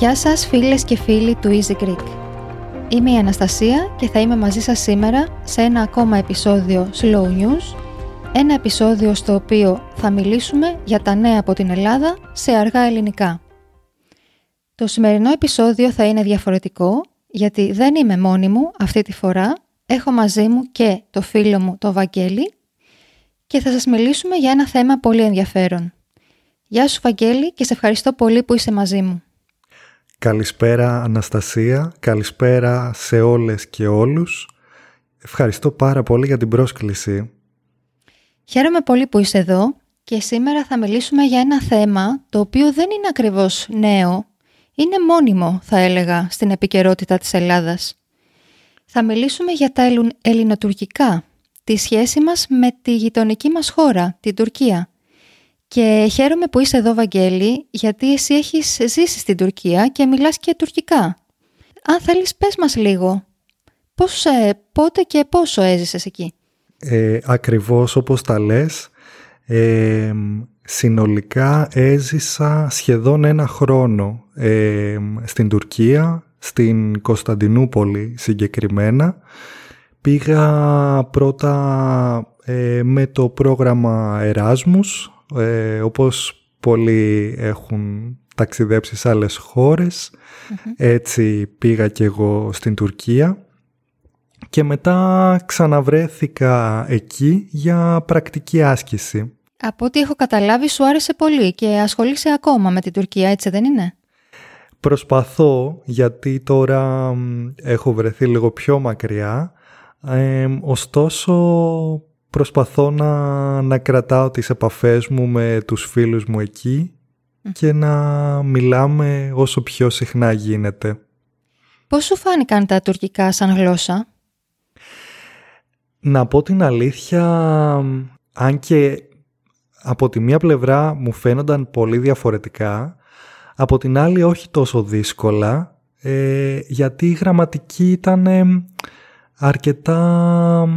Γεια σας φίλες και φίλοι του Easy Greek. Είμαι η Αναστασία και θα είμαι μαζί σας σήμερα σε ένα ακόμα επεισόδιο Slow News, ένα επεισόδιο στο οποίο θα μιλήσουμε για τα νέα από την Ελλάδα σε αργά ελληνικά. Το σημερινό επεισόδιο θα είναι διαφορετικό γιατί δεν είμαι μόνη μου αυτή τη φορά, έχω μαζί μου και το φίλο μου το Βαγγέλη και θα σας μιλήσουμε για ένα θέμα πολύ ενδιαφέρον. Γεια σου Βαγγέλη και σε ευχαριστώ πολύ που είσαι μαζί μου. Καλησπέρα Αναστασία, καλησπέρα σε όλες και όλους. Ευχαριστώ πάρα πολύ για την πρόσκληση. Χαίρομαι πολύ που είσαι εδώ και σήμερα θα μιλήσουμε για ένα θέμα το οποίο δεν είναι ακριβώς νέο, είναι μόνιμο θα έλεγα στην επικαιρότητα της Ελλάδας. Θα μιλήσουμε για τα ελληνοτουρκικά, τη σχέση μας με τη γειτονική μας χώρα, την Τουρκία. Και χαίρομαι που είσαι εδώ, Βαγγέλη, γιατί εσύ έχεις ζήσει στην Τουρκία και μιλάς και τουρκικά. Αν θέλεις, πες μας λίγο. Πώς, ε, πότε και πόσο έζησες εκεί; Ε, ακριβώς όπως τα λες, ε, συνολικά έζησα σχεδόν ένα χρόνο ε, στην Τουρκία, στην Κωνσταντινούπολη συγκεκριμένα. Πήγα πρώτα ε, με το πρόγραμμα Εράσμους, ε, όπως πολλοί έχουν ταξιδέψει σε άλλες Έτσι πήγα και εγώ στην Τουρκία και μετά ξαναβρέθηκα εκεί για πρακτική άσκηση. Από ό,τι έχω καταλάβει σου άρεσε πολύ και ασχολείσαι ακόμα με την Τουρκία, έτσι δεν είναι; Προσπαθώ γιατί τώρα έχω βρεθεί λίγο πιο μακριά, ε, ωστόσο προσπαθώ να, να κρατάω τις επαφές μου με τους φίλους μου εκεί και να μιλάμε όσο πιο συχνά γίνεται. Πώς σου φάνηκαν τα τουρκικά σαν γλώσσα; Να πω την αλήθεια, αν και από τη μία πλευρά μου φαίνονταν πολύ διαφορετικά, από την άλλη όχι τόσο δύσκολα, ε, γιατί η γραμματική ήταν αρκετά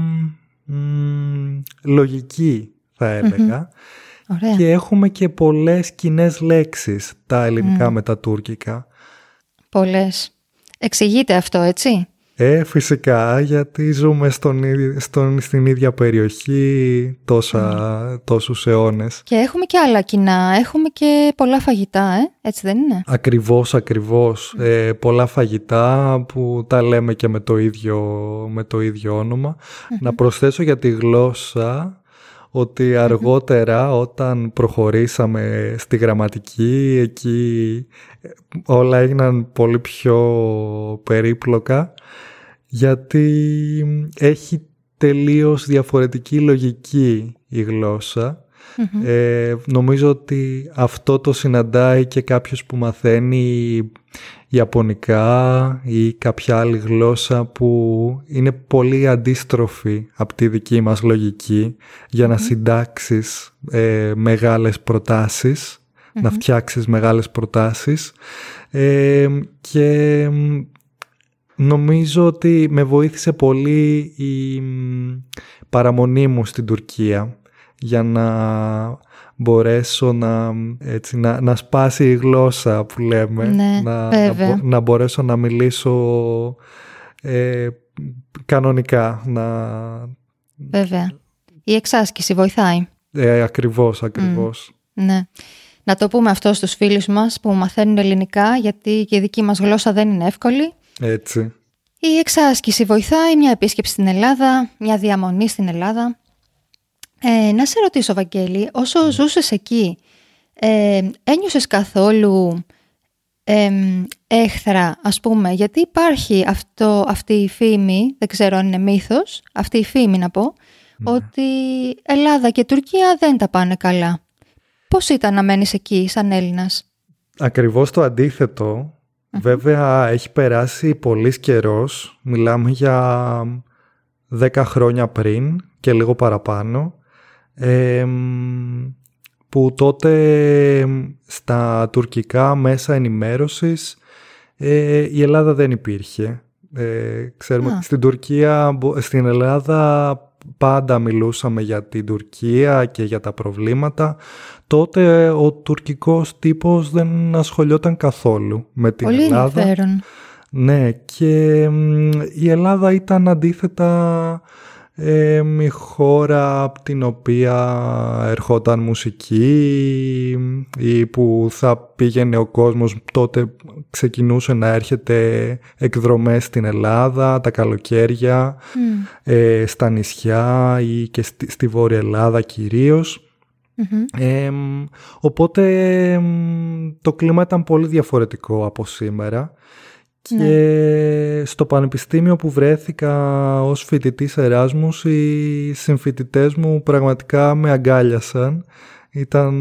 λογική θα ελεγα Και έχουμε και πολλές κοινέ λέξεις τα ελληνικά με τα τουρκικά. Πολλές. Εξηγείται αυτό, έτσι; Ε, φυσικά, γιατί ζούμε στον, στον, στην ίδια περιοχή τόσα, mm. τόσους αιώνες. Και έχουμε και άλλα κοινά, έχουμε και πολλά φαγητά, ε; έτσι δεν είναι; Ακριβώς, ακριβώς. Ε, πολλά φαγητά που τα λέμε και με το ίδιο, με το ίδιο Να προσθέσω για τη γλώσσα ότι αργότερα όταν προχωρήσαμε στη γραμματική εκεί όλα έγιναν πολύ πιο περίπλοκα γιατί έχει τελείως διαφορετική λογική η γλωσσα Ε, νομίζω ότι αυτό το συναντάει και κάποιος που μαθαίνει Ιαπωνικά ή κάποια άλλη γλώσσα που είναι πολύ αντίστροφη από τη δική μας λογική για να συντάξεις ε, μεγάλες να φτιάξεις μεγάλες προτάσεις. Ε, και νομίζω ότι με βοήθησε πολύ η παραμονή μου στην Τουρκία για να μπορέσω να, έτσι, να, να σπάσει η γλώσσα που λέμε. Ναι, να, να, να, μπορέσω να μιλήσω ε, κανονικά. Να... Βέβαια. Η εξάσκηση βοηθάει. Ε, ακριβώς, ακριβώς. ναι. Να το πούμε αυτό στους φίλους μας που μαθαίνουν ελληνικά γιατί και η δική μας γλώσσα δεν είναι εύκολη. Έτσι. Η εξάσκηση βοηθάει, μια επίσκεψη στην Ελλάδα, μια διαμονή στην Ελλάδα. Ε, να σε ρωτήσω, Βαγγέλη, όσο mm. ζούσες εκεί, ε, ένιωσες καθόλου ε, έχθρα, ας πούμε, γιατί υπάρχει αυτό, αυτή η φήμη, δεν ξέρω αν είναι μύθος, αυτή η φήμη να πω, ναι. ότι Ελλάδα και Τουρκία δεν τα πάνε καλά. Πώς ήταν να μένεις εκεί σαν Έλληνας; Ακριβώς το αντίθετο. Βέβαια έχει περάσει πολύς καιρός. Μιλάμε για 10 χρόνια πριν και λίγο παραπάνω που τότε στα τουρκικά μέσα ενημέρωσης ε, η Ελλάδα δεν υπήρχε. Ε, ξέρουμε ότι στην Τουρκία, στην Ελλάδα πάντα μιλούσαμε για την Τουρκία και για τα προβλήματα, τότε ο τουρκικός τύπος δεν ασχολιόταν καθόλου με την Πολύ Ελλάδα. ενδιαφέρον. Ναι, και η Ελλάδα ήταν αντίθετα ε, μια χώρα από την οποία ερχόταν μουσική ή που θα πήγαινε ο κόσμος τότε ξεκινούσε να έρχεται εκδρομές στην Ελλάδα τα καλοκαίρια ε, στα νησιά ή και στη, στη Βόρεια Ελλάδα κυρίως. Οπότε το κλίμα ήταν πολύ διαφορετικό από σήμερα και ναι. στο πανεπιστήμιο που βρέθηκα ως φοιτητής Εράσμους οι συμφοιτητές μου πραγματικά με αγκάλιασαν. Ήταν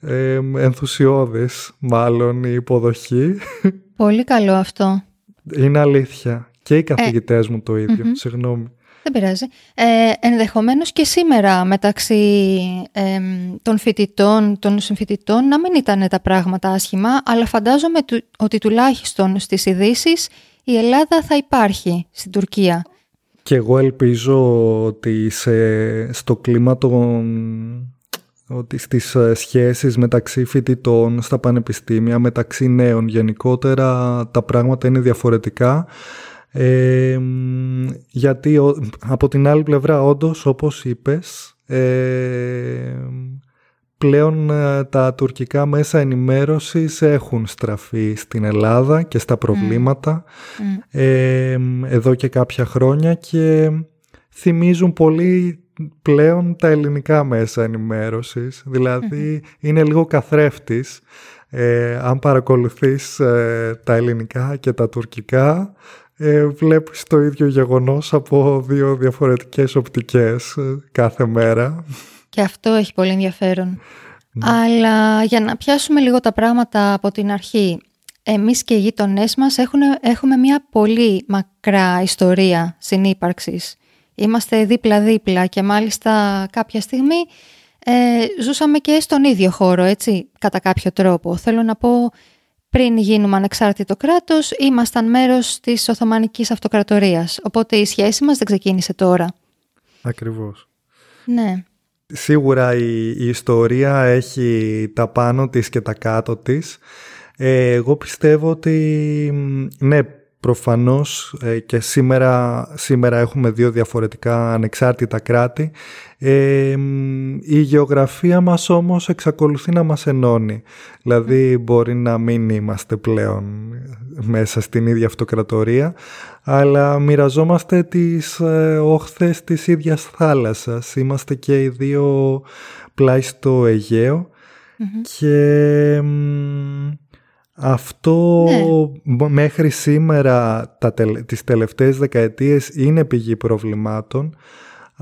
ε, ενθουσιώδης μάλλον η υποδοχή. Πολύ καλό αυτό. Είναι αλήθεια. Και οι καθηγητές μου το ίδιο. Συγγνώμη. Δεν πειράζει. Ε, ενδεχομένως και σήμερα μεταξύ των φοιτητών, των συμφοιτητών να μην ήταν τα πράγματα άσχημα, αλλά φαντάζομαι ότι τουλάχιστον στις ειδήσει η Ελλάδα θα υπάρχει στην Τουρκία. Και εγώ ελπίζω ότι στο κλίμα των ότι στις ε, σχέσεις μεταξύ φοιτητών στα πανεπιστήμια, μεταξύ νέων γενικότερα τα πράγματα είναι διαφορετικά ε, γιατί από την άλλη πλευρά όντως όπως είπες ε, πλέον ε, τα τουρκικά μέσα ενημέρωσης έχουν στραφεί στην Ελλάδα και στα προβλήματα. Εδώ και κάποια χρόνια και θυμίζουν πολύ πλέον τα ελληνικά μέσα ενημέρωσης. Δηλαδή είναι λίγο καθρέφτης ε, αν παρακολουθείς τα ελληνικά και τα τουρκικά ε, βλέπεις το ίδιο γεγονός από δύο διαφορετικές οπτικές ε, κάθε μέρα. Και αυτό έχει πολύ ενδιαφέρον. Ναι. Αλλά για να πιάσουμε λίγο τα πράγματα από την αρχή. Εμείς και οι γείτονέ μας έχουμε μια πολύ μακρά ιστορία συνύπαρξης. Είμαστε δίπλα-δίπλα και μάλιστα κάποια στιγμή ε, ζούσαμε και στον ίδιο χώρο, έτσι, κατά κάποιο τρόπο. Θέλω να πω πριν γίνουμε ανεξάρτητο κράτος, ήμασταν μέρος της Οθωμανικής Αυτοκρατορίας. Οπότε η σχέση μας δεν ξεκίνησε τώρα. Ακριβώς. Ναι. Σίγουρα η, ιστορία έχει τα πάνω της και τα κάτω της. Ε, εγώ πιστεύω ότι ναι, Προφανώς ε, και σήμερα, σήμερα έχουμε δύο διαφορετικά ανεξάρτητα κράτη. Ε, η γεωγραφία μας όμως εξακολουθεί να μας ενώνει. Δηλαδή μπορεί να μην είμαστε πλέον μέσα στην ίδια αυτοκρατορία, αλλά μοιραζόμαστε τις ε, όχθες της ίδιας θάλασσας. Είμαστε και οι δύο πλάι στο αιγαιο και αυτό ναι. μέχρι σήμερα τα, τις τελευταίες δεκαετίες είναι πηγή προβλημάτων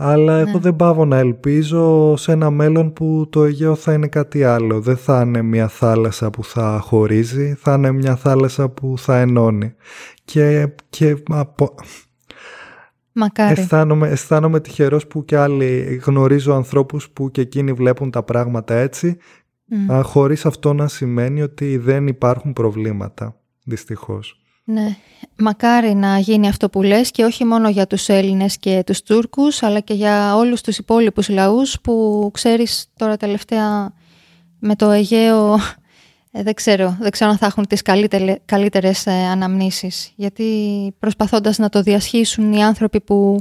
αλλά εγώ ναι. δεν πάω να ελπίζω σε ένα μέλλον που το Αιγαίο θα είναι κάτι άλλο. Δεν θα είναι μια θάλασσα που θα χωρίζει, θα είναι μια θάλασσα που θα ενώνει. Και, και από... Μακάρι. Αισθάνομαι, αισθάνομαι τυχερός που και άλλοι γνωρίζω ανθρώπους που και εκείνοι βλέπουν τα πράγματα έτσι Mm. Χωρίς αυτό να σημαίνει ότι δεν υπάρχουν προβλήματα, δυστυχώς. Ναι, μακάρι να γίνει αυτό που λες και όχι μόνο για τους Έλληνες και τους Τούρκους, αλλά και για όλους τους υπόλοιπους λαούς που ξέρεις τώρα τελευταία με το Αιγαίο ε, δεν ξέρω, δεν ξέρω αν θα έχουν τις καλύτερες ε, αναμνήσεις γιατί προσπαθώντας να το διασχίσουν οι άνθρωποι που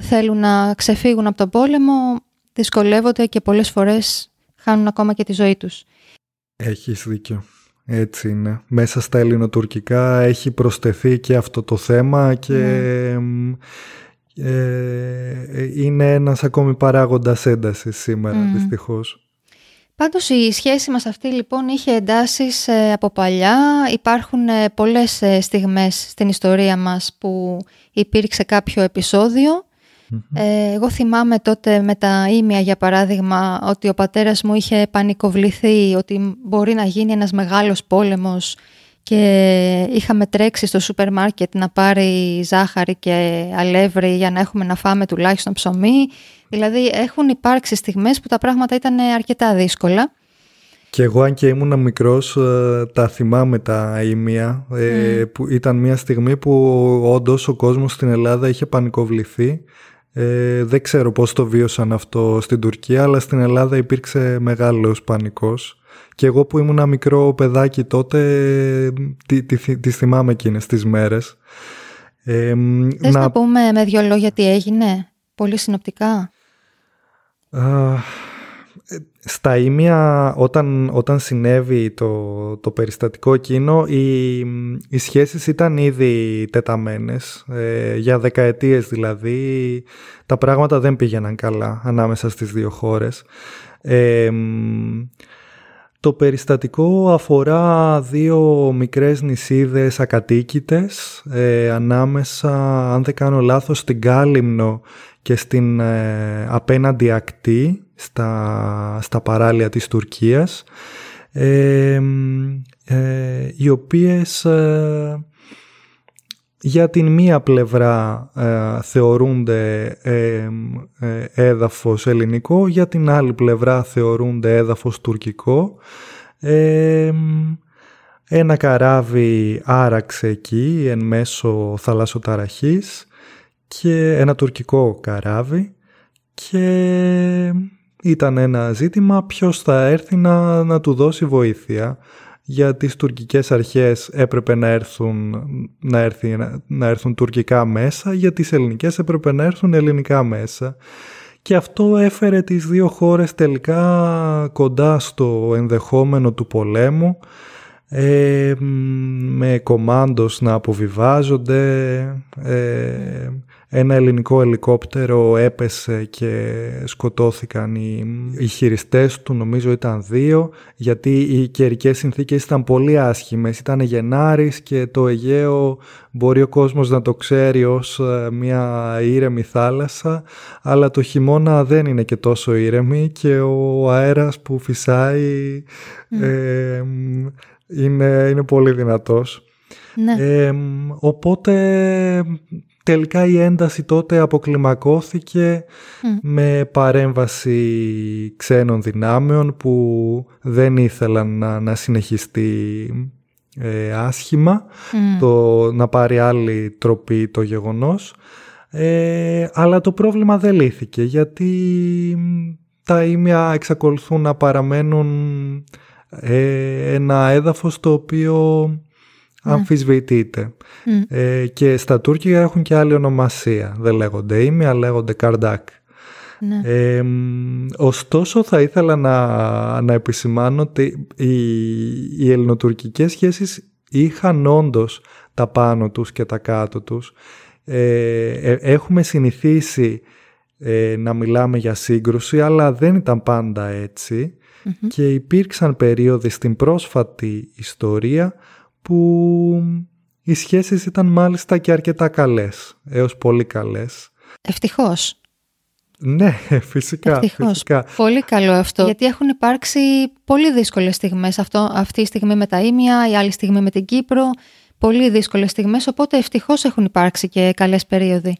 θέλουν να ξεφύγουν από τον πόλεμο δυσκολεύονται και πολλές φορές χάνουν ακόμα και τη ζωή τους. Έχεις δίκιο. Έτσι είναι. Μέσα στα ελληνοτουρκικά έχει προσθεθεί και αυτό το θέμα και ναι. ε, είναι ένας ακόμη παράγοντας έντασης σήμερα mm. δυστυχώς. Πάντως η σχέση μας αυτή λοιπόν είχε εντάσεις ε, από παλιά. Υπάρχουν ε, πολλές ε, στιγμές στην ιστορία μας που υπήρξε κάποιο επεισόδιο ε, εγώ θυμάμαι τότε με τα ίμια για παράδειγμα ότι ο πατέρας μου είχε πανικοβληθεί ότι μπορεί να γίνει ένας μεγάλος πόλεμος και είχαμε τρέξει στο σούπερ μάρκετ να πάρει ζάχαρη και αλεύρι για να έχουμε να φάμε τουλάχιστον ψωμί. Δηλαδή έχουν υπάρξει στιγμές που τα πράγματα ήταν αρκετά δύσκολα. Και εγώ αν και ήμουν μικρός ε, τα θυμάμαι τα ίμια ε, που ήταν μια στιγμή που όντως ο κόσμος στην Ελλάδα είχε πανικοβληθεί Ε, δεν ξέρω πώς το βίωσαν αυτό στην Τουρκία, αλλά στην Ελλάδα υπήρξε μεγάλος πανικός. Και εγώ που ήμουν ένα μικρό παιδάκι τότε, τις θυμάμαι εκείνες τις μέρες. Ε, Θες να... να πούμε με δύο λόγια τι έγινε, πολύ συνοπτικά; Στα ίμια όταν, όταν συνέβη το, το περιστατικό εκείνο οι, οι σχέσεις ήταν ήδη τεταμένες. Ε, για δεκαετίες δηλαδή τα πράγματα δεν πήγαιναν καλά ανάμεσα στις δύο χώρες. Ε, το περιστατικό αφορά δύο μικρές νησίδες ακατοίκητες ε, ανάμεσα αν δεν κάνω λάθος στην Κάλυμνο και στην ε, απέναντι ακτή στα, στα παράλια της Τουρκίας ε, ε, οι οποίες ε, για την μία πλευρά θεωρούνται έδαφος ελληνικό, για την άλλη πλευρά θεωρούνται έδαφος τουρκικό. ένα καράβι άραξε εκεί εν μέσω θαλασσοταραχής και ένα τουρκικό καράβι και ήταν ένα ζήτημα ποιος θα έρθει να, να του δώσει βοήθεια για τις τουρκικές αρχές έπρεπε να έρθουν, να, έρθει, να, έρθουν τουρκικά μέσα, για τις ελληνικές έπρεπε να έρθουν ελληνικά μέσα. Και αυτό έφερε τις δύο χώρες τελικά κοντά στο ενδεχόμενο του πολέμου, ε, με κομάντος να αποβιβάζονται, ε, ένα ελληνικό ελικόπτερο έπεσε και σκοτώθηκαν οι, οι χειριστές του, νομίζω ήταν δύο, γιατί οι καιρικές συνθήκες ήταν πολύ άσχημες. Ήταν Γενάρης και το Αιγαίο μπορεί ο κόσμος να το ξέρει ως ε, μια ήρεμη θάλασσα, αλλά το χειμώνα δεν είναι και τόσο ήρεμη και ο αέρας που φυσάει ε, είναι, είναι πολύ δυνατός. Ναι. οπότε τελικά η ένταση τότε αποκλιμακώθηκε με παρέμβαση ξένων δυνάμεων που δεν ήθελαν να, να συνεχιστεί ε, άσχημα, το, να πάρει άλλη τροπή το γεγονός. Ε, αλλά το πρόβλημα δεν λύθηκε γιατί τα ίμια εξακολουθούν να παραμένουν ε, ένα έδαφος το οποίο ναι. αμφισβητείται. Ε, και στα Τούρκια έχουν και άλλη ονομασία. Δεν λέγονται ήμια, λέγονται καρντάκ. Ναι. Ε, ωστόσο θα ήθελα να, να επισημάνω ότι οι, οι ελληνοτουρκικές σχέσεις είχαν όντως τα πάνω τους και τα κάτω τους. Ε, έχουμε συνηθίσει να μιλάμε για σύγκρουση αλλά δεν ήταν πάντα και υπήρξαν περίοδοι στην πρόσφατη ιστορία που οι σχέσεις ήταν μάλιστα και αρκετά καλές, έως πολύ καλές. Ευτυχώς. Ναι, φυσικά, Ευτυχώς. φυσικά. Πολύ καλό αυτό. Γιατί έχουν υπάρξει πολύ δύσκολες στιγμές. Αυτό, αυτή η στιγμή με τα Ήμια, η άλλη στιγμή με την Κύπρο. Πολύ δύσκολες στιγμές, οπότε ευτυχώς έχουν υπάρξει και καλές περίοδοι.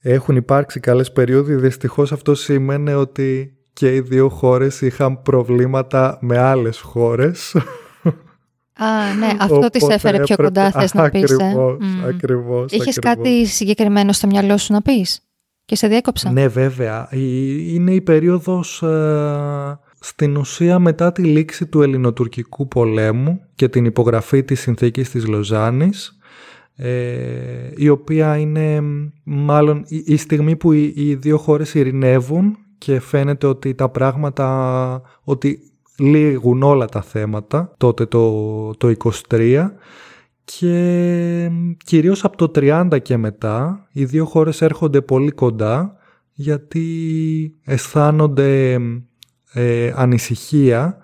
Έχουν υπάρξει καλές περίοδοι. Δυστυχώς αυτό σημαίνει ότι και οι δύο χώρες είχαν προβλήματα με άλλες χώρες. Α, ναι, αυτό της έφερε πιο κοντά, θες να πεις. Ε; Ακριβώς, Είχες κάτι συγκεκριμένο στο μυαλό σου να πεις και σε διέκοψα; Ναι, βέβαια. Είναι η περίοδος ε, στην ουσία μετά τη λήξη του ελληνοτουρκικού πολέμου και την υπογραφή της συνθήκης της Λοζάνης ε, η οποία είναι μάλλον η, στιγμή που οι, οι δύο χώρες ειρηνεύουν και φαίνεται ότι τα πράγματα, ότι λήγουν όλα τα θέματα τότε το, το 23 και κυρίως από το 30 και μετά οι δύο χώρες έρχονται πολύ κοντά γιατί αισθάνονται ε, ανησυχία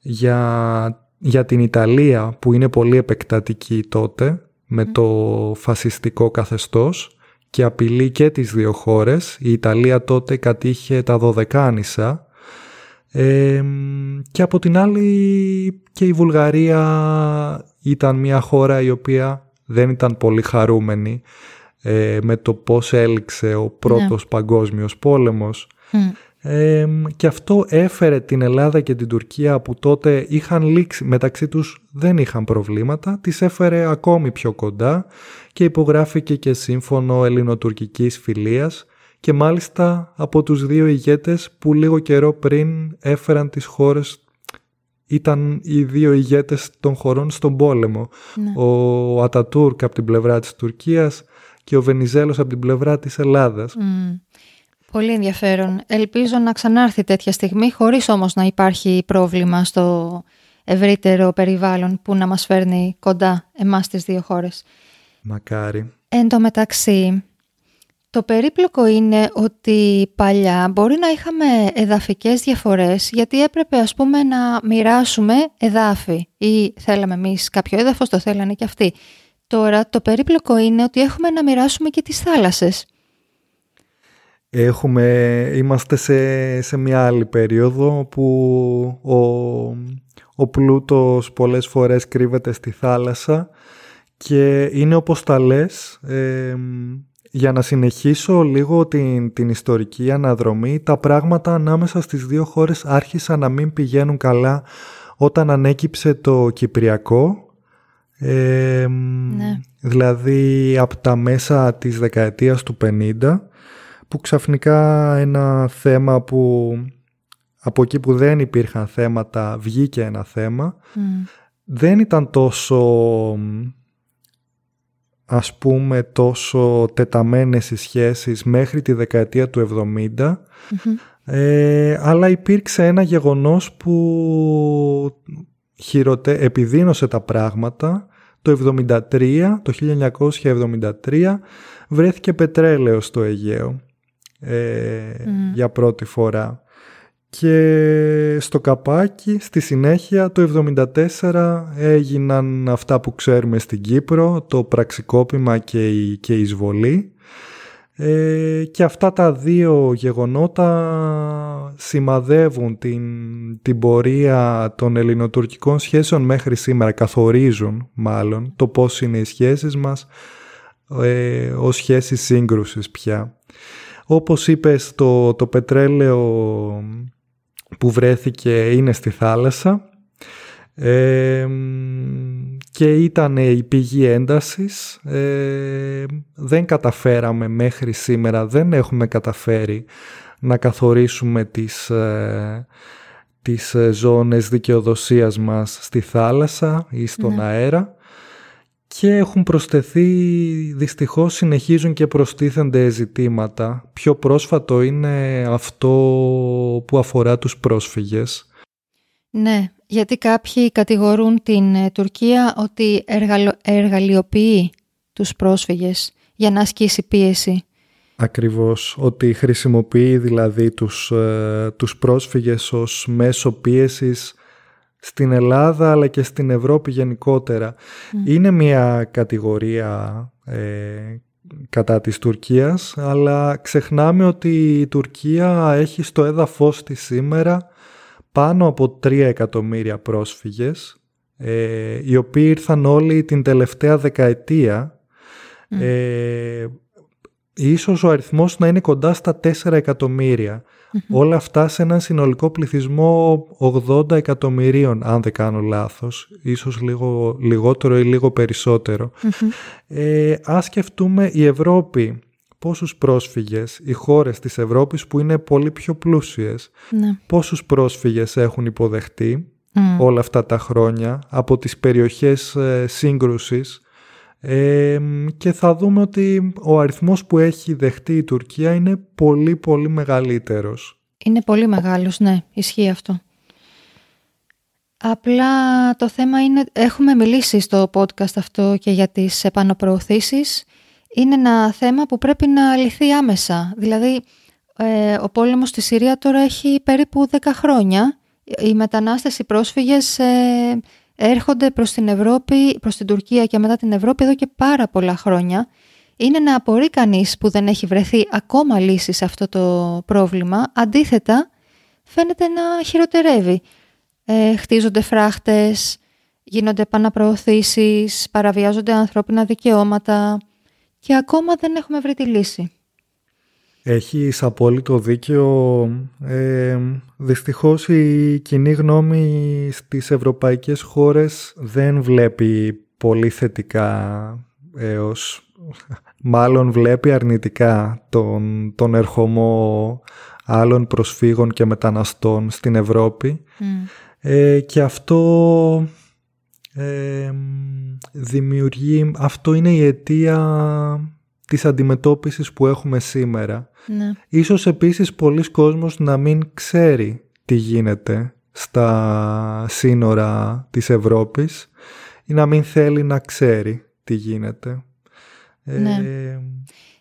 για, για την Ιταλία που είναι πολύ επεκτατική τότε με το φασιστικό καθεστώς και απειλεί και τις δύο χώρες. Η Ιταλία τότε κατήχε τα Δωδεκάνησα και από την άλλη και η Βουλγαρία ήταν μια χώρα η οποία δεν ήταν πολύ χαρούμενη ε, με το πώς έληξε ο πρώτος ναι. παγκόσμιος πόλεμος. και αυτό έφερε την Ελλάδα και την Τουρκία που τότε είχαν λήξει, μεταξύ τους δεν είχαν προβλήματα, τις έφερε ακόμη πιο κοντά και υπογράφηκε και σύμφωνο ελληνοτουρκικής φιλίας και μάλιστα από τους δύο ηγέτες που λίγο καιρό πριν έφεραν τις χώρες ήταν οι δύο ηγέτες των χωρών στον πόλεμο. Ναι. Ο Ατατούρκ από την πλευρά της Τουρκίας και ο Βενιζέλος από την πλευρά της Ελλάδας. Πολύ ενδιαφέρον. Ελπίζω να ξανάρθει τέτοια στιγμή χωρίς όμως να υπάρχει πρόβλημα στο ευρύτερο περιβάλλον που να μας φέρνει κοντά εμάς τις δύο χώρες. Μακάρι. Εν τω μεταξύ, το περίπλοκο είναι ότι παλιά μπορεί να είχαμε εδαφικές διαφορές γιατί έπρεπε ας πούμε να μοιράσουμε εδάφη ή θέλαμε εμείς κάποιο έδαφος, το θέλανε και αυτοί. Τώρα το περίπλοκο είναι ότι έχουμε να μοιράσουμε και τις θάλασσες. Έχουμε, είμαστε σε, σε μια άλλη περίοδο που ο, ο πλούτος πολλές φορές κρύβεται στη θάλασσα και είναι όπως τα λες, για να συνεχίσω λίγο την, την ιστορική αναδρομή, τα πράγματα ανάμεσα στις δύο χώρες άρχισαν να μην πηγαίνουν καλά όταν ανέκυψε το Κυπριακό, Ναι. δηλαδή από τα μέσα της δεκαετίας του 50, που ξαφνικά ένα θέμα που από εκεί που δεν υπήρχαν θέματα βγήκε ένα θέμα. Μμ. Δεν ήταν τόσο ας πούμε τόσο τεταμένες οι σχέσεις μέχρι τη δεκαετία του 70 Μμμ. ε, αλλά υπήρξε ένα γεγονός που χειροτε... επιδίνωσε τα πράγματα το 73, το 1973 βρέθηκε πετρέλαιο στο Αιγαίο ε, Μμ. για πρώτη φορά και στο καπάκι στη συνέχεια το 74 έγιναν αυτά που ξέρουμε στην Κύπρο το πραξικόπημα και η, και η εισβολή ε, και αυτά τα δύο γεγονότα σημαδεύουν την, την πορεία των ελληνοτουρκικών σχέσεων μέχρι σήμερα, καθορίζουν μάλλον το πώς είναι οι σχέσεις μας ε, ως σχέσεις σύγκρουσης πια. Όπως είπες το, το πετρέλαιο που βρέθηκε είναι στη θάλασσα ε, και ήταν η πηγή έντασης. Ε, δεν καταφέραμε μέχρι σήμερα, δεν έχουμε καταφέρει να καθορίσουμε τις, ε, τις ε, ζώνες δικαιοδοσίας μας στη θάλασσα ή στον Ναι. αέρα και έχουν προσθεθεί, δυστυχώς συνεχίζουν και προστίθενται ζητήματα. Πιο πρόσφατο είναι αυτό που αφορά τους πρόσφυγες. Ναι, γιατί κάποιοι κατηγορούν την ε, Τουρκία ότι εργαλο- εργαλειοποιεί τους πρόσφυγες για να ασκήσει πίεση. Ακριβώς, ότι χρησιμοποιεί δηλαδή τους, ε, τους πρόσφυγες ως μέσο πίεσης στην Ελλάδα αλλά και στην Ευρώπη γενικότερα. Είναι μια κατηγορία ε, κατά της Τουρκίας αλλά ξεχνάμε ότι η Τουρκία έχει στο έδαφος της σήμερα πάνω από 3 εκατομμύρια πρόσφυγες ε, οι οποίοι ήρθαν όλοι την τελευταία δεκαετία ε, ίσως ο αριθμός να είναι κοντά στα 4 εκατομμύρια. Όλα αυτά σε έναν συνολικό πληθυσμό 80 εκατομμυρίων, αν δεν κάνω λάθος. Ίσως λίγο λιγότερο ή λίγο περισσότερο. Ε, ας σκεφτούμε η Ευρώπη, πόσους πρόσφυγες, οι χώρες της Ευρώπης που είναι πολύ πιο πλούσιες, Ναι. πόσους πρόσφυγες έχουν υποδεχτεί Μμ. όλα αυτά τα χρόνια από τις περιοχές ε, σύγκρουσης ε, και θα δούμε ότι ο αριθμός που έχει δεχτεί η Τουρκία είναι πολύ πολύ μεγαλύτερος. Είναι πολύ μεγάλος, ναι, ισχύει αυτό. Απλά το θέμα είναι, έχουμε μιλήσει στο podcast αυτό και για τις επαναπροωθήσεις. Είναι ένα θέμα που πρέπει να λυθεί άμεσα. Δηλαδή, ε, ο πόλεμος στη Συρία τώρα έχει περίπου 10 χρόνια. Οι μετανάστες, οι πρόσφυγες ε, έρχονται προς την Ευρώπη, προς την Τουρκία και μετά την Ευρώπη εδώ και πάρα πολλά χρόνια. Είναι να απορεί κανείς που δεν έχει βρεθεί ακόμα λύση σε αυτό το πρόβλημα. Αντίθετα, φαίνεται να χειροτερεύει. Ε, χτίζονται φράχτες, γίνονται επαναπροωθήσεις, παραβιάζονται ανθρώπινα δικαιώματα και ακόμα δεν έχουμε βρει τη λύση. Έχεις απόλυτο δίκιο. Ε, δυστυχώς η κοινή γνώμη στις ευρωπαϊκές χώρες δεν βλέπει πολύ θετικά έως μάλλον βλέπει αρνητικά τον, τον ερχομό άλλων προσφύγων και μεταναστών στην Ευρώπη ε, και αυτό ε, δημιουργεί, αυτό είναι η αιτία της αντιμετώπισης που έχουμε σήμερα. Ναι. Ίσως επίσης πολλοί κόσμος να μην ξέρει τι γίνεται στα σύνορα της Ευρώπης ή να μην θέλει να ξέρει τι γίνεται. Ναι. Ε,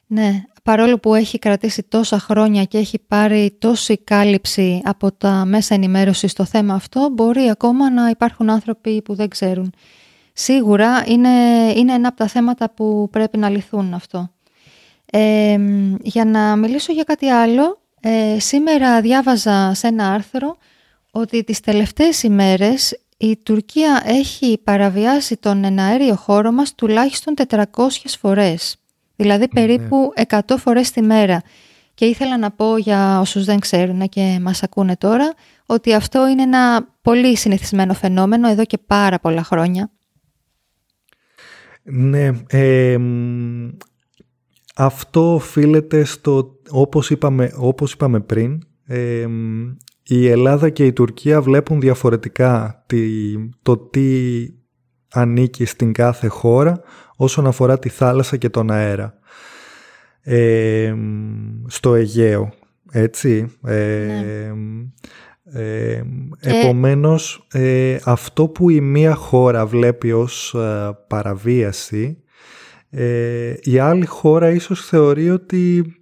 ναι, παρόλο που έχει κρατήσει τόσα χρόνια και έχει πάρει τόση κάλυψη από τα μέσα ενημέρωσης στο θέμα αυτό, μπορεί ακόμα να υπάρχουν άνθρωποι που δεν ξέρουν. Σίγουρα είναι, είναι ένα από τα θέματα που πρέπει να λυθούν αυτό. Ε, για να μιλήσω για κάτι άλλο, ε, σήμερα διάβαζα σε ένα άρθρο ότι τις τελευταίες ημέρες η Τουρκία έχει παραβιάσει τον εναέριο χώρο μας τουλάχιστον 400 φορές. Δηλαδή ναι. περίπου 100 φορές τη μέρα. Και ήθελα να πω για όσους δεν ξέρουν και μας ακούνε τώρα ότι αυτό είναι ένα πολύ συνηθισμένο φαινόμενο εδώ και πάρα πολλά χρόνια. Ναι, αυτό οφείλεται στο, όπως είπαμε, όπως είπαμε πριν, η Ελλάδα και η Τουρκία βλέπουν διαφορετικά το τι ανήκει στην κάθε χώρα όσον αφορά τη θάλασσα και τον αέρα. στο Αιγαίο, έτσι. Ε, επομένως, ε, αυτό που η μία χώρα βλέπει ως ε, παραβίαση, ε, η άλλη χώρα ίσως θεωρεί ότι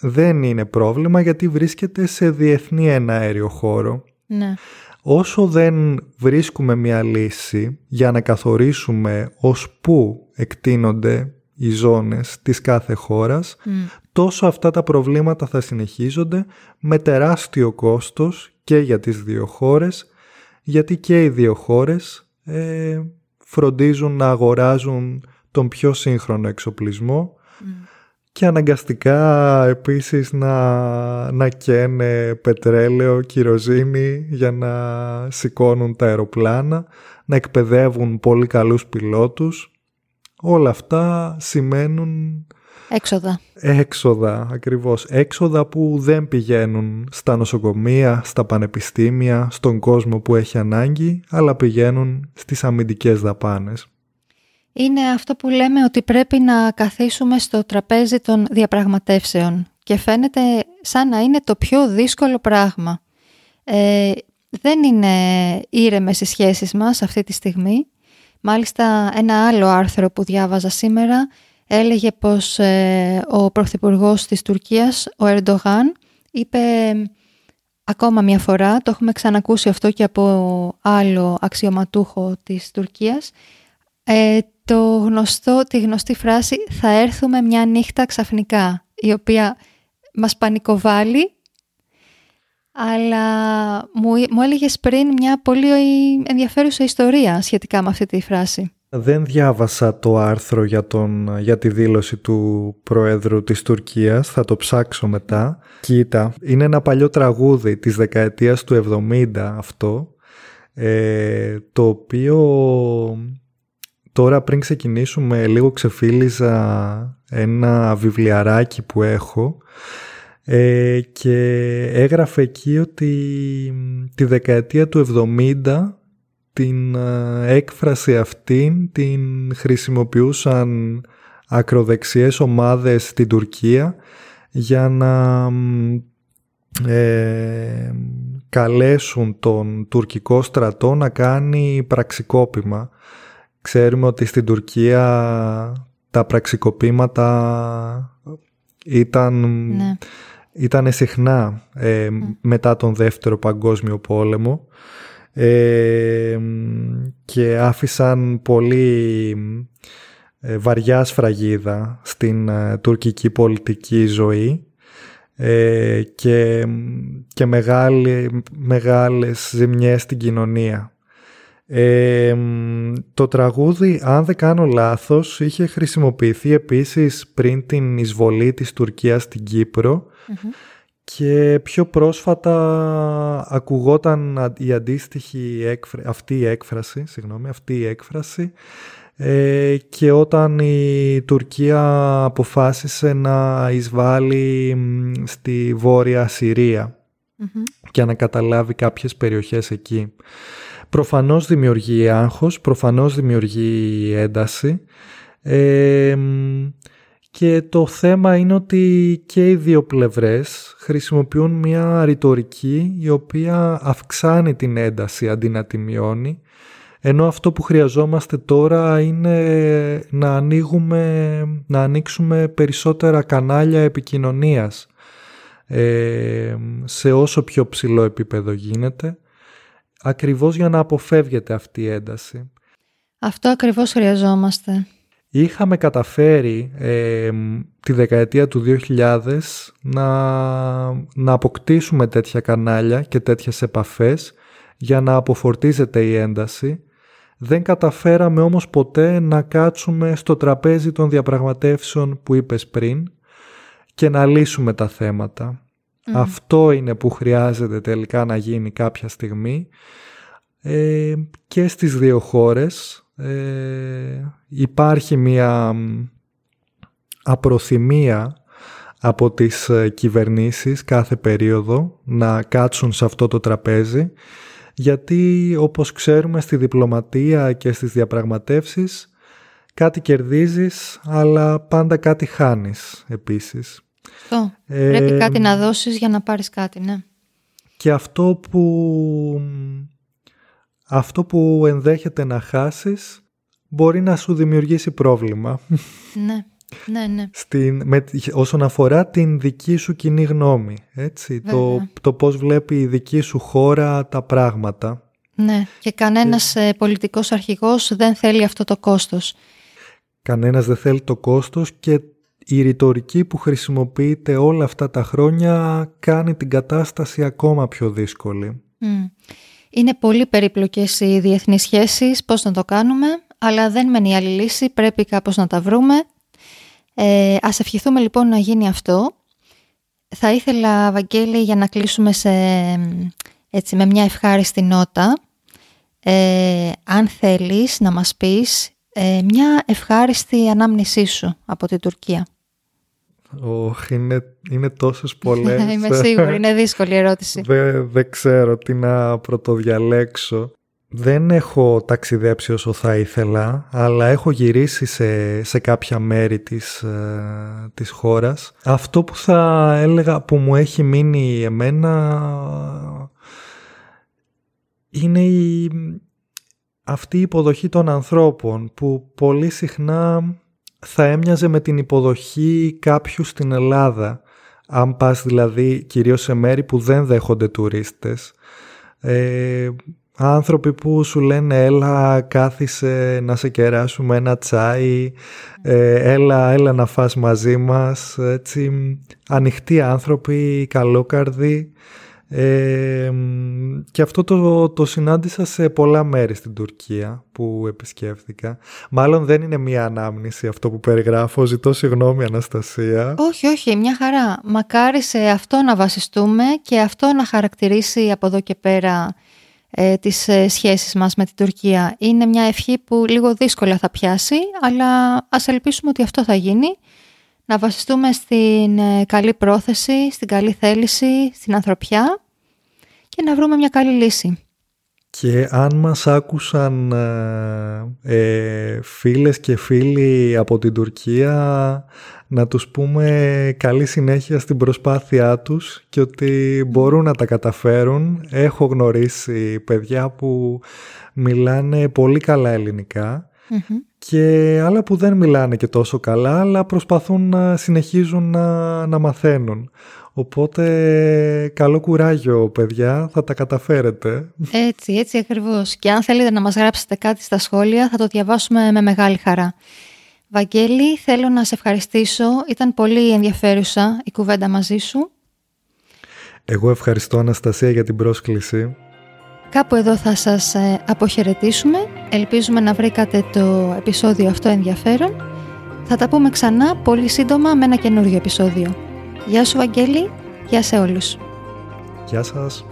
δεν είναι πρόβλημα γιατί βρίσκεται σε διεθνή εναέριο χώρο. Ναι. Όσο δεν βρίσκουμε μια λύση για να καθορίσουμε ως πού εκτείνονται οι ζώνες της κάθε χώρας, τόσο αυτά τα προβλήματα θα συνεχίζονται με τεράστιο κόστος και για τις δύο χώρες, γιατί και οι δύο χώρες ε, φροντίζουν να αγοράζουν τον πιο σύγχρονο εξοπλισμό και αναγκαστικά επίσης να, να καίνε πετρέλαιο, κυροζίνη για να σηκώνουν τα αεροπλάνα, να εκπαιδεύουν πολύ καλούς πιλότους. Όλα αυτά σημαίνουν... Έξοδα. Έξοδα, ακριβώς. Έξοδα που δεν πηγαίνουν στα νοσοκομεία, στα πανεπιστήμια, στον κόσμο που έχει ανάγκη, αλλά πηγαίνουν στις αμυντικές δαπάνες είναι αυτό που λέμε ότι πρέπει να καθίσουμε στο τραπέζι των διαπραγματεύσεων και φαίνεται σαν να είναι το πιο δύσκολο πράγμα. Ε, δεν είναι ήρεμες οι σχέσεις μας αυτή τη στιγμή. Μάλιστα ένα άλλο άρθρο που διάβαζα σήμερα έλεγε πως ε, ο Πρωθυπουργός της Τουρκίας, ο Ερντογάν, είπε ακόμα μια φορά, το έχουμε ξανακούσει αυτό και από άλλο αξιωματούχο της Τουρκίας, ε, το γνωστό, τη γνωστή φράση «θα έρθουμε μια νύχτα ξαφνικά», η οποία μας πανικοβάλλει, αλλά μου, μου έλεγες πριν μια πολύ ενδιαφέρουσα ιστορία σχετικά με αυτή τη φράση. Δεν διάβασα το άρθρο για, τον, για τη δήλωση του Προέδρου της Τουρκίας, θα το ψάξω μετά. Κοίτα, είναι ένα παλιό τραγούδι της δεκαετίας του 70 αυτό, ε, το οποίο Τώρα πριν ξεκινήσουμε λίγο ξεφύλιζα ένα βιβλιαράκι που έχω ε, και έγραφε εκεί ότι τη δεκαετία του 70 την ε, έκφραση αυτή την χρησιμοποιούσαν ακροδεξιές ομάδες στην Τουρκία για να ε, καλέσουν τον τουρκικό στρατό να κάνει πραξικόπημα. Ξέρουμε ότι στην Τουρκία τα πραξικοπήματα ήταν, ναι. ήταν συχνά ε, μετά τον Δεύτερο Παγκόσμιο Πόλεμο ε, και άφησαν πολύ ε, βαριά σφραγίδα στην τουρκική πολιτική ζωή. Και, και μεγάλη, μεγάλες ζημιές στην κοινωνία. Το τραγούδι, αν δεν κάνω λάθος, είχε χρησιμοποιηθεί επίσης πριν την εισβολή της Τουρκίας στην κυπρο και πιο πρόσφατα ακουγόταν η αντίστοιχη αυτή η έκφραση, συγγνώμη, αυτή η έκφραση ε, και όταν η Τουρκία αποφάσισε να εισβάλλει στη Βόρεια και να καταλάβει κάποιες περιοχές εκεί. Προφανώς δημιουργεί άγχος, προφανώς δημιουργεί ένταση και το θέμα είναι ότι και οι δύο πλευρές χρησιμοποιούν μια ρητορική η οποία αυξάνει την ένταση αντί να τη μειώνει ενώ αυτό που χρειαζόμαστε τώρα είναι να, ανοίγουμε, να ανοίξουμε περισσότερα κανάλια επικοινωνίας ε, σε όσο πιο ψηλό επίπεδο γίνεται ακριβώς για να αποφεύγεται αυτή η ένταση. Αυτό ακριβώς χρειαζόμαστε. Είχαμε καταφέρει ε, τη δεκαετία του 2000 να, να αποκτήσουμε τέτοια κανάλια και τέτοιες επαφές για να αποφορτίζεται η ένταση. Δεν καταφέραμε όμως ποτέ να κάτσουμε στο τραπέζι των διαπραγματεύσεων που είπες πριν και να λύσουμε τα θέματα. Αυτό είναι που χρειάζεται τελικά να γίνει κάποια στιγμή ε, και στις δύο χώρες ε, υπάρχει μια απροθυμία από τις ε, κυβερνήσεις κάθε περίοδο να κάτσουν σε αυτό το τραπέζι γιατί όπως ξέρουμε στη διπλωματία και στις διαπραγματεύσεις κάτι κερδίζεις αλλά πάντα κάτι χάνεις επίσης. Αυτό. Πρέπει κάτι να δώσεις για να πάρεις κάτι, ναι. Και αυτό που αυτό που ενδέχεται να χάσεις μπορεί να σου δημιουργήσει πρόβλημα. Ναι, ναι, ναι. Στην, με, όσον αφορά την δική σου κοινή γνώμη, έτσι, το, το πώς βλέπει η δική σου χώρα τα πράγματα. Ναι, και κανένας ε, πολιτικός αρχηγός δεν θέλει αυτό το κόστος. Κανένας δεν θέλει το κόστος και η ρητορική που χρησιμοποιείται όλα αυτά τα χρόνια κάνει την κατάσταση ακόμα πιο δύσκολη. Είναι πολύ περίπλοκες οι διεθνείς σχέσεις, πώς να το κάνουμε, αλλά δεν μένει άλλη λύση, πρέπει κάπως να τα βρούμε. Ε, ας ευχηθούμε λοιπόν να γίνει αυτό. Θα ήθελα, Βαγγέλη, για να κλείσουμε σε, έτσι, με μια ευχάριστη νότα, ε, αν θέλεις να μας πεις ε, μια ευχάριστη ανάμνησή σου από την Τουρκία. Όχι, είναι, είναι τόσες πολλές. Είμαι σίγουρη, είναι δύσκολη ερώτηση. Δεν, δεν ξέρω τι να πρωτοδιαλέξω. Δεν έχω ταξιδέψει όσο θα ήθελα, αλλά έχω γυρίσει σε, σε κάποια μέρη της, ε, της χώρας. Αυτό που θα έλεγα που μου έχει μείνει εμένα είναι η, αυτή η υποδοχή των ανθρώπων που πολύ συχνά θα έμοιαζε με την υποδοχή κάποιου στην Ελλάδα. Αν πας δηλαδή κυρίως σε μέρη που δεν δέχονται τουρίστες. Ε, άνθρωποι που σου λένε έλα κάθισε να σε κεράσουμε ένα τσάι, ε, έλα, έλα να φας μαζί μας. Έτσι, ανοιχτοί άνθρωποι, καλόκαρδοι και αυτό το, το συνάντησα σε πολλά μέρη στην Τουρκία που επισκέφθηκα. Μάλλον δεν είναι μία ανάμνηση αυτό που περιγράφω. Ζητώ συγγνώμη Αναστασία. Όχι, όχι, μια χαρά. Μακάρι σε αυτό να βασιστούμε και αυτό να χαρακτηρίσει από εδώ και πέρα ε, τις ε, σχέσεις μας με την Τουρκία. Είναι μια ευχή που λίγο δύσκολα θα πιάσει, αλλά ας ελπίσουμε ότι αυτό θα γίνει. Να βασιστούμε στην ε, καλή πρόθεση, στην καλή θέληση, στην ανθρωπιά και να βρούμε μια καλή λύση. Και αν μας άκουσαν ε, ε, φίλες και φίλοι από την Τουρκία να τους πούμε καλή συνέχεια στην προσπάθειά τους και ότι μπορούν να τα καταφέρουν. Έχω γνωρίσει παιδιά που μιλάνε πολύ καλά και άλλα που δεν μιλάνε και τόσο καλά αλλά προσπαθούν να συνεχίζουν να, να μαθαίνουν. Οπότε καλό κουράγιο παιδιά, θα τα καταφέρετε. Έτσι, έτσι ακριβώς. Και αν θέλετε να μας γράψετε κάτι στα σχόλια θα το διαβάσουμε με μεγάλη χαρά. Βαγγέλη, θέλω να σε ευχαριστήσω. Ήταν πολύ ενδιαφέρουσα η κουβέντα μαζί σου. Εγώ ευχαριστώ Αναστασία για την πρόσκληση. Κάπου εδώ θα σας ε, αποχαιρετήσουμε. Ελπίζουμε να βρήκατε το επεισόδιο αυτό ενδιαφέρον. Θα τα πούμε ξανά πολύ σύντομα με ένα καινούριο επεισόδιο. Γεια σου Βαγγέλη, γεια σε όλους. Γεια σας.